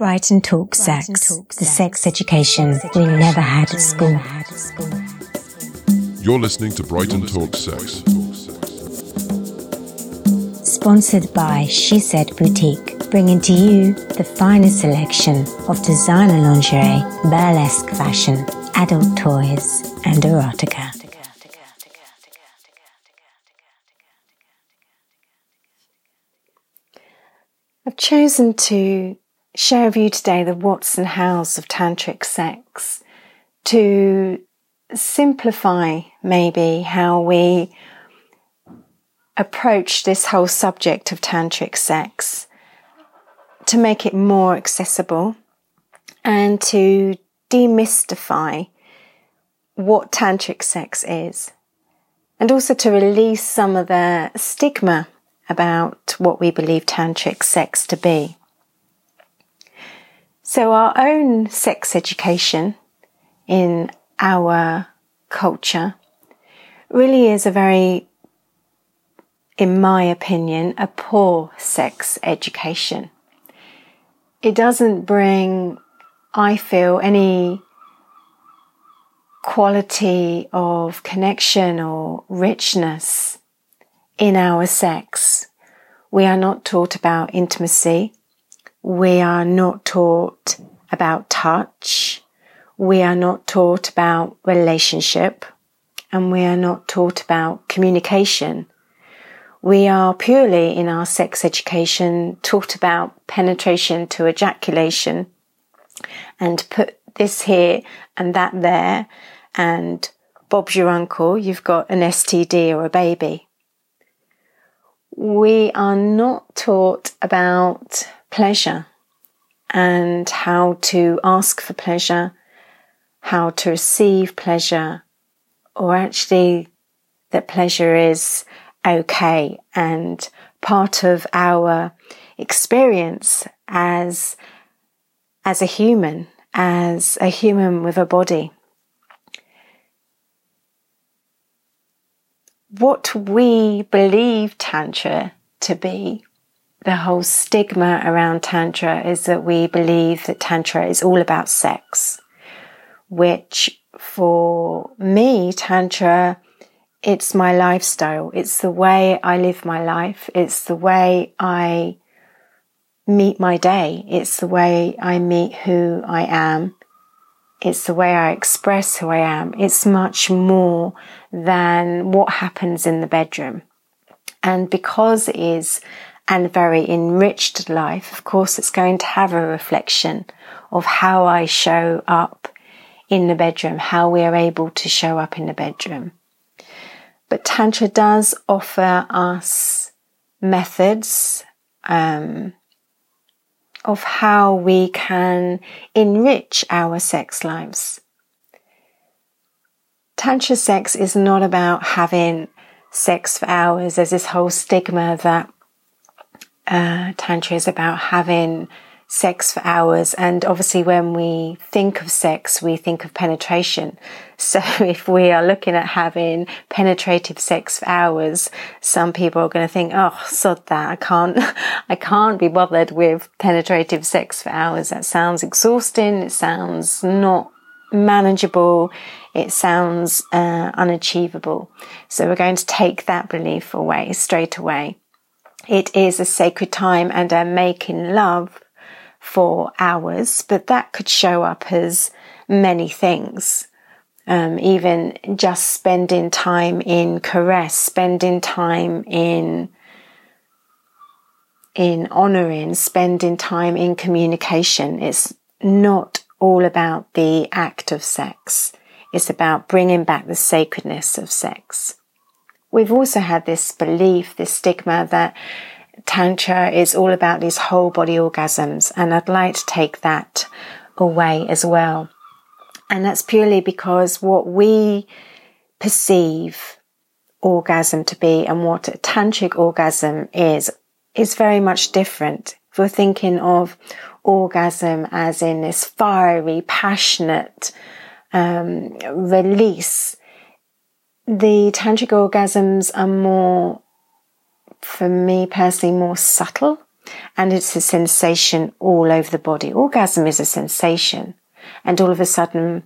Brighton Talk Sex, the sex education we never had at school. You're listening to Brighton Talk Sex. Sponsored by She Said Boutique, bringing to you the finest selection of designer lingerie, burlesque fashion, adult toys, and erotica. I've chosen to share with you today the what's and how's of tantric sex to simplify maybe how we approach this whole subject of tantric sex to make it more accessible and to demystify what tantric sex is and also to release some of the stigma about what we believe tantric sex to be. So, our own sex education in our culture really is a very, in my opinion, a poor sex education. It doesn't bring, I feel, any quality of connection or richness in our sex. We are not taught about intimacy. We are not taught about touch. We are not taught about relationship and we are not taught about communication. We are purely in our sex education taught about penetration to ejaculation and put this here and that there and Bob's your uncle, you've got an STD or a baby. We are not taught about pleasure and how to ask for pleasure, how to receive pleasure, or actually that pleasure is okay and part of our experience as as a human, as a human with a body. What we believe Tantra to be the whole stigma around Tantra is that we believe that Tantra is all about sex, which for me, Tantra, it's my lifestyle. It's the way I live my life. It's the way I meet my day. It's the way I meet who I am. It's the way I express who I am. It's much more than what happens in the bedroom. And because it is and very enriched life, of course, it's going to have a reflection of how I show up in the bedroom, how we are able to show up in the bedroom. But Tantra does offer us methods um, of how we can enrich our sex lives. Tantra sex is not about having sex for hours. There's this whole stigma that uh, Tantra is about having sex for hours. And obviously, when we think of sex, we think of penetration. So if we are looking at having penetrative sex for hours, some people are going to think, oh, sod that. I can't, I can't be bothered with penetrative sex for hours. That sounds exhausting. It sounds not manageable. It sounds uh, unachievable. So we're going to take that belief away straight away. It is a sacred time and a making love for hours, but that could show up as many things. Um, even just spending time in caress, spending time in in honoring, spending time in communication. It's not all about the act of sex. It's about bringing back the sacredness of sex. We've also had this belief, this stigma that Tantra is all about these whole body orgasms, and I'd like to take that away as well. And that's purely because what we perceive orgasm to be and what a tantric orgasm is, is very much different. If we're thinking of orgasm as in this fiery, passionate um, release, the tantric orgasms are more for me personally more subtle. And it's a sensation all over the body. Orgasm is a sensation. And all of a sudden,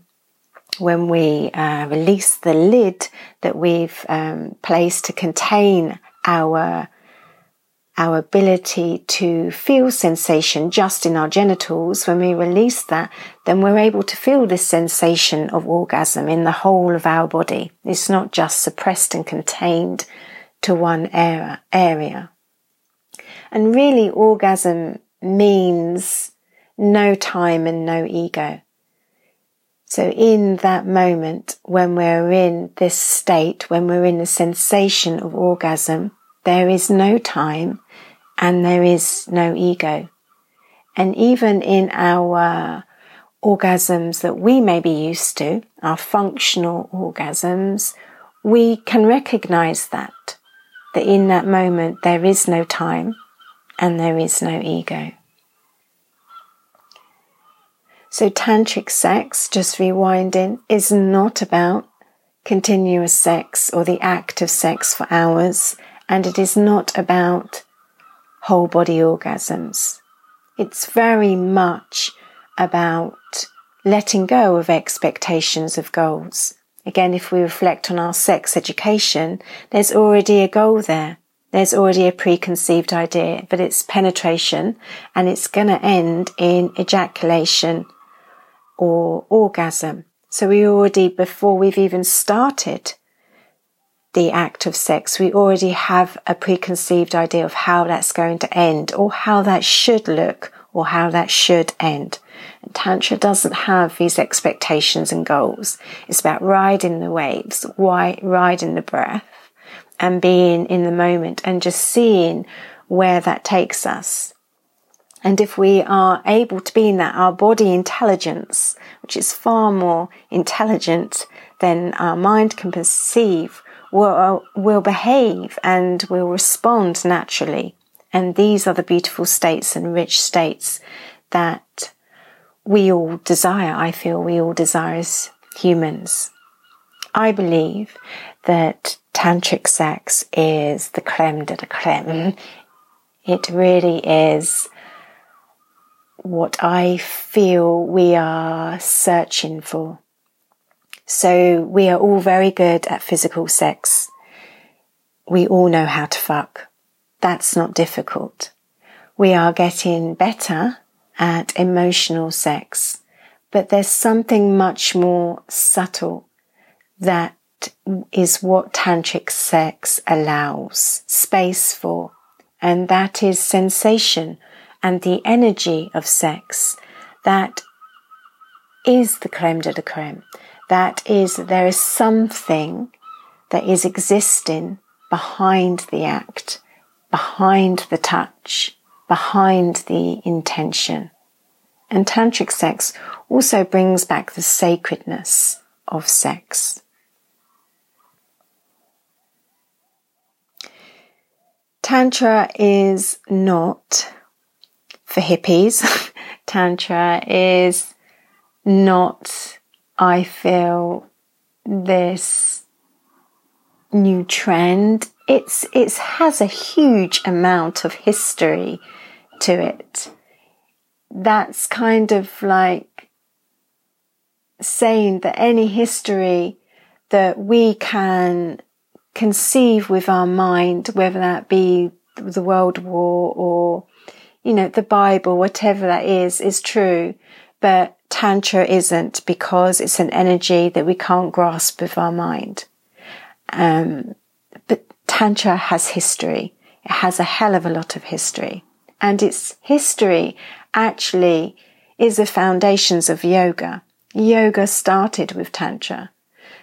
when we uh, release the lid that we've um, placed to contain our our ability to feel sensation just in our genitals, when we release that, then we're able to feel this sensation of orgasm in the whole of our body. It's not just suppressed and contained to one area. And really, orgasm means no time and no ego. So in that moment, when we're in this state, when we're in the sensation of orgasm, there is no time and there is no ego. And even in our orgasms that we may be used to, our functional orgasms, we can recognize that, that in that moment there is no time and there is no ego. So tantric sex, just rewinding, is not about continuous sex or the act of sex for hours, and it is not about whole body orgasms. It's very much about letting go of expectations of goals. Again, if we reflect on our sex education, there's already a goal there. There's already a preconceived idea, but it's penetration and it's going to end in ejaculation or orgasm. So we already, before we've even started the act of sex, we already have a preconceived idea of how that's going to end or how that should look or how that should end. And Tantra doesn't have these expectations and goals. It's about riding the waves, riding the breath and being in the moment and just seeing where that takes us. And if we are able to be in that, our body intelligence, which is far more intelligent than our mind can perceive, will, uh, will behave and will respond naturally. And these are the beautiful states and rich states that we all desire. I feel we all desire as humans. I believe that tantric sex is the creme de la creme. It really is what I feel we are searching for. So we are all very good at physical sex. We all know how to fuck. That's not difficult. We are getting better at emotional sex, but there's something much more subtle that is what tantric sex allows space for. And that is sensation and the energy of sex. That is the creme de la creme. That is, there is something that is existing behind the act, behind the touch, behind the intention. And tantric sex also brings back the sacredness of sex. Tantra is not for hippies. Tantra is not I feel this new trend. It's it has a huge amount of history to it. That's kind of like saying that any history that we can conceive with our mind, whether that be the World War or, you know, the Bible, whatever that is, is true. But Tantra isn't because it's an energy that we can't grasp with our mind. Um, but Tantra has history. It has a hell of a lot of history. And its history actually is the foundations of yoga. Yoga started with Tantra.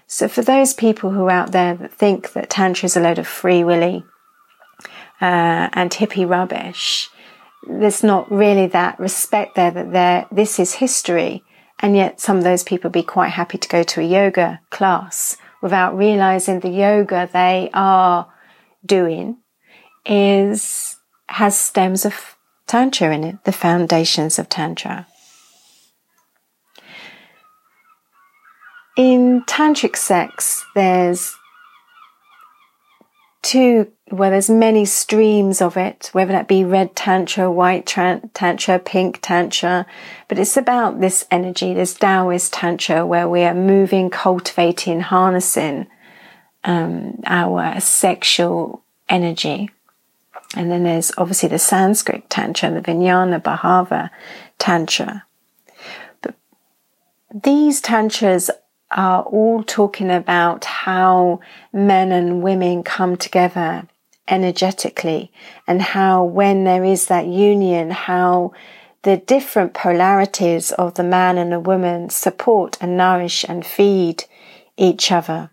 So for those people who are out there that think that Tantra is a load of free willy uh, and hippie rubbish, there's not really that respect there that there, this is history. And yet some of those people be quite happy to go to a yoga class without realizing the yoga they are doing is, has stems of Tantra in it, the foundations of Tantra. In tantric sex, there's two, well, there's many streams of it, whether that be red tantra, white tantra, pink tantra, but it's about this energy, this Taoist tantra where we are moving, cultivating, harnessing um, our sexual energy. And then there's obviously the Sanskrit tantra, the Vijnana Bhava tantra. But these tantras are all talking about how men and women come together energetically and how when there is that union, how the different polarities of the man and the woman support and nourish and feed each other.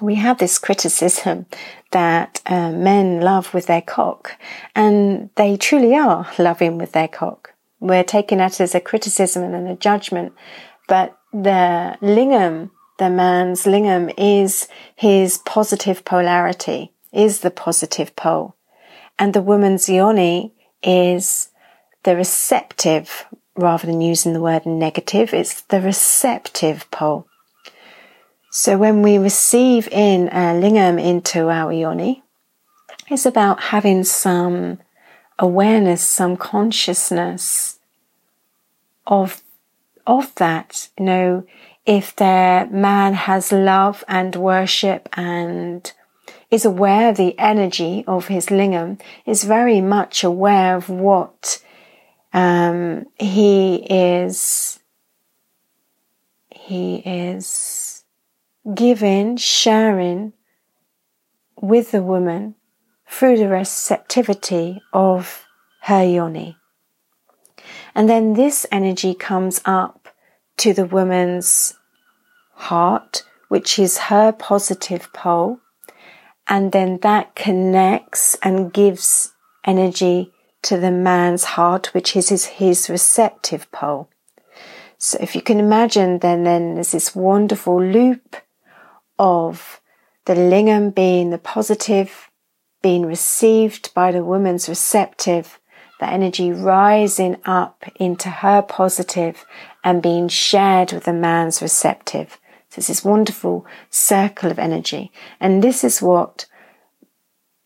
We have this criticism that uh, men love with their cock, and they truly are loving with their cock. We're taking that as a criticism and a judgment, but the lingam, the man's lingam is his positive polarity, is the positive pole. And the woman's yoni is the receptive, rather than using the word negative, it's the receptive pole. So when we receive in a lingam into our yoni, it's about having some awareness, some consciousness of of that, you know, if their man has love and worship and is aware of the energy of his lingam, is very much aware of what um, he is, he is giving, sharing with the woman through the receptivity of her yoni. And then this energy comes up to the woman's heart, which is her positive pole. And then that connects and gives energy to the man's heart, which is his, his receptive pole. So if you can imagine, then, then there's this wonderful loop of the lingam being the positive, being received by the woman's receptive, energy rising up into her positive and being shared with the man's receptive. So it's this wonderful circle of energy. And this is what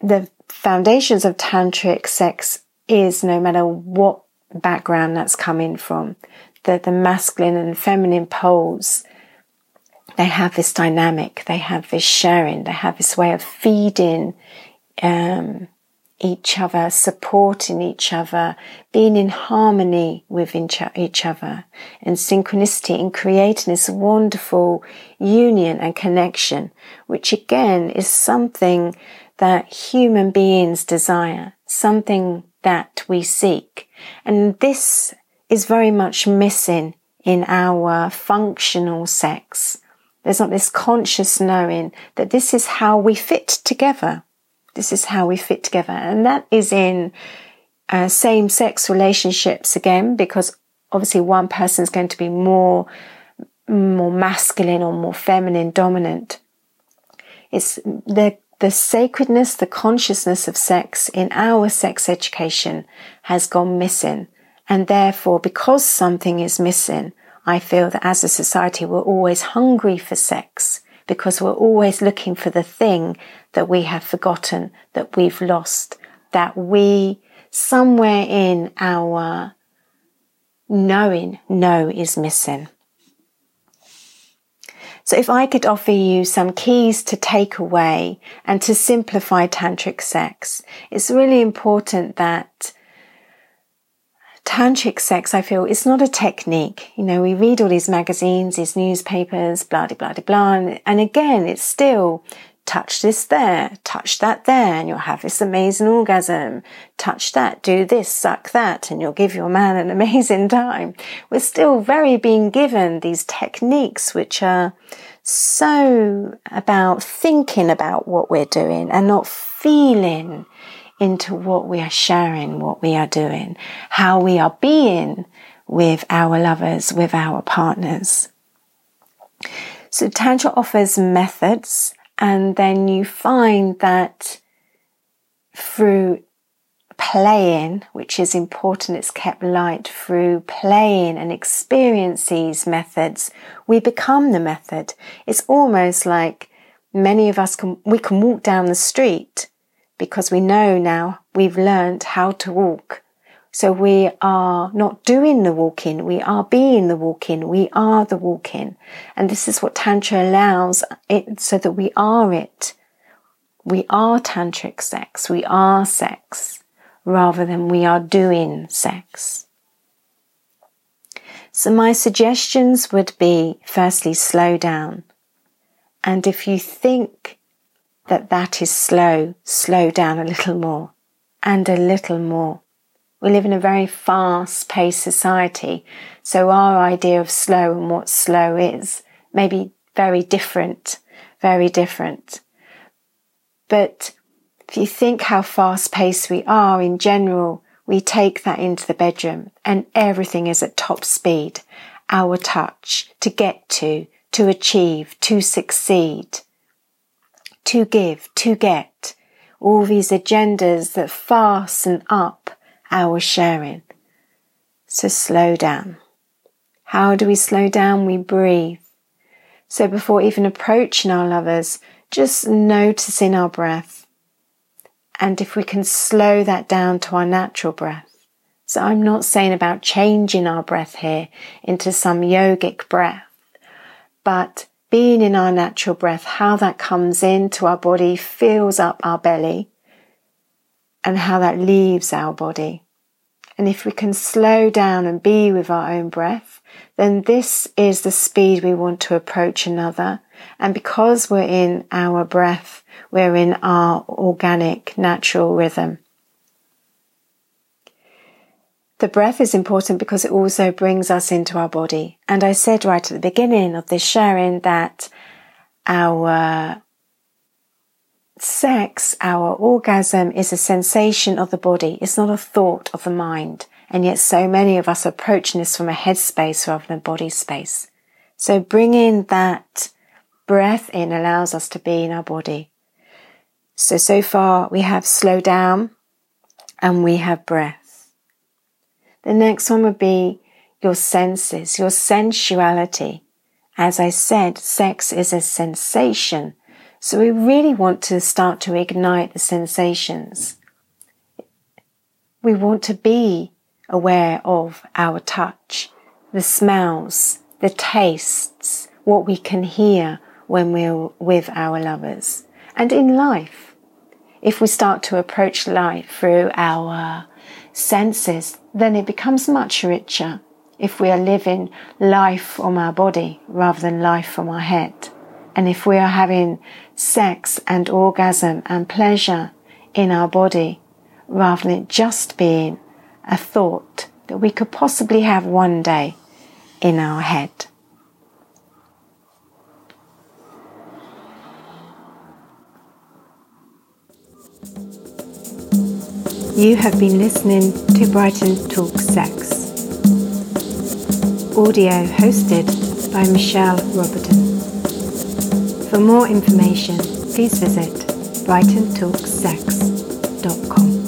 the foundations of tantric sex is, no matter what background that's coming from. The, the masculine and feminine poles, they have this dynamic, they have this sharing, they have this way of feeding um, each other, supporting each other, being in harmony with each other and synchronicity in creating this wonderful union and connection, which again is something that human beings desire, something that we seek. And this is very much missing in our functional sex. There's not this conscious knowing that this is how we fit together. This is how we fit together. And that is in uh, same sex relationships again, because obviously one person is going to be more, more masculine or more feminine dominant. It's the, the sacredness, the consciousness of sex in our sex education has gone missing. And therefore, because something is missing, I feel that as a society, we're always hungry for sex because we're always looking for the thing that we have forgotten, that we've lost, that we somewhere in our knowing know is missing. So if I could offer you some keys to take away and to simplify tantric sex, it's really important that tantric sex, I feel, is not a technique. You know, we read all these magazines, these newspapers, blah, blah, blah, blah. And, and again, it's still touch this there, touch that there, and you'll have this amazing orgasm. Touch that, do this, suck that, and you'll give your man an amazing time. We're still very being given these techniques which are so about thinking about what we're doing and not feeling into what we are sharing, what we are doing, how we are being with our lovers, with our partners. So Tantra offers methods and then you find that through playing, which is important, it's kept light through playing and experience these methods, we become the method. It's almost like Many of us can, we can walk down the street because we know now we've learned how to walk. So we are not doing the walking, we are being the walking, we are the walking. And this is what Tantra allows it so that we are it. We are tantric sex, we are sex, rather than we are doing sex. So my suggestions would be firstly, slow down. And if you think that that is slow, slow down a little more and a little more. We live in a very fast paced society. So our idea of slow and what slow is may be very different, very different. But if you think how fast paced we are in general, we take that into the bedroom and everything is at top speed. Our touch to get to, to achieve, to succeed, to give, to get. All these agendas that fasten up our sharing. So slow down. How do we slow down? We breathe. So before even approaching our lovers, just noticing our breath. And if we can slow that down to our natural breath. So I'm not saying about changing our breath here into some yogic breath, but being in our natural breath, how that comes into our body, fills up our belly, and how that leaves our body. And if we can slow down and be with our own breath, then this is the speed we want to approach another. And because we're in our breath, we're in our organic, natural rhythm. The breath is important because it also brings us into our body. And I said right at the beginning of this sharing that our sex, our orgasm is a sensation of the body. It's not a thought of the mind. And yet so many of us are approaching this from a head space rather than a body space. So bringing that breath in allows us to be in our body. So, so far we have slow down and we have breath. The next one would be your senses, your sensuality. As I said, sex is a sensation. So we really want to start to ignite the sensations. We want to be aware of our touch, the smells, the tastes, what we can hear when we're with our lovers. And in life, if we start to approach life through our senses, then it becomes much richer if we are living life from our body rather than life from our head. And if we are having sex and orgasm and pleasure in our body rather than it just being a thought that we could possibly have one day in our head. You have been listening to Brighton Talk Sex. Audio hosted by Michelle Roberton. For more information, please visit brightontalksex.com.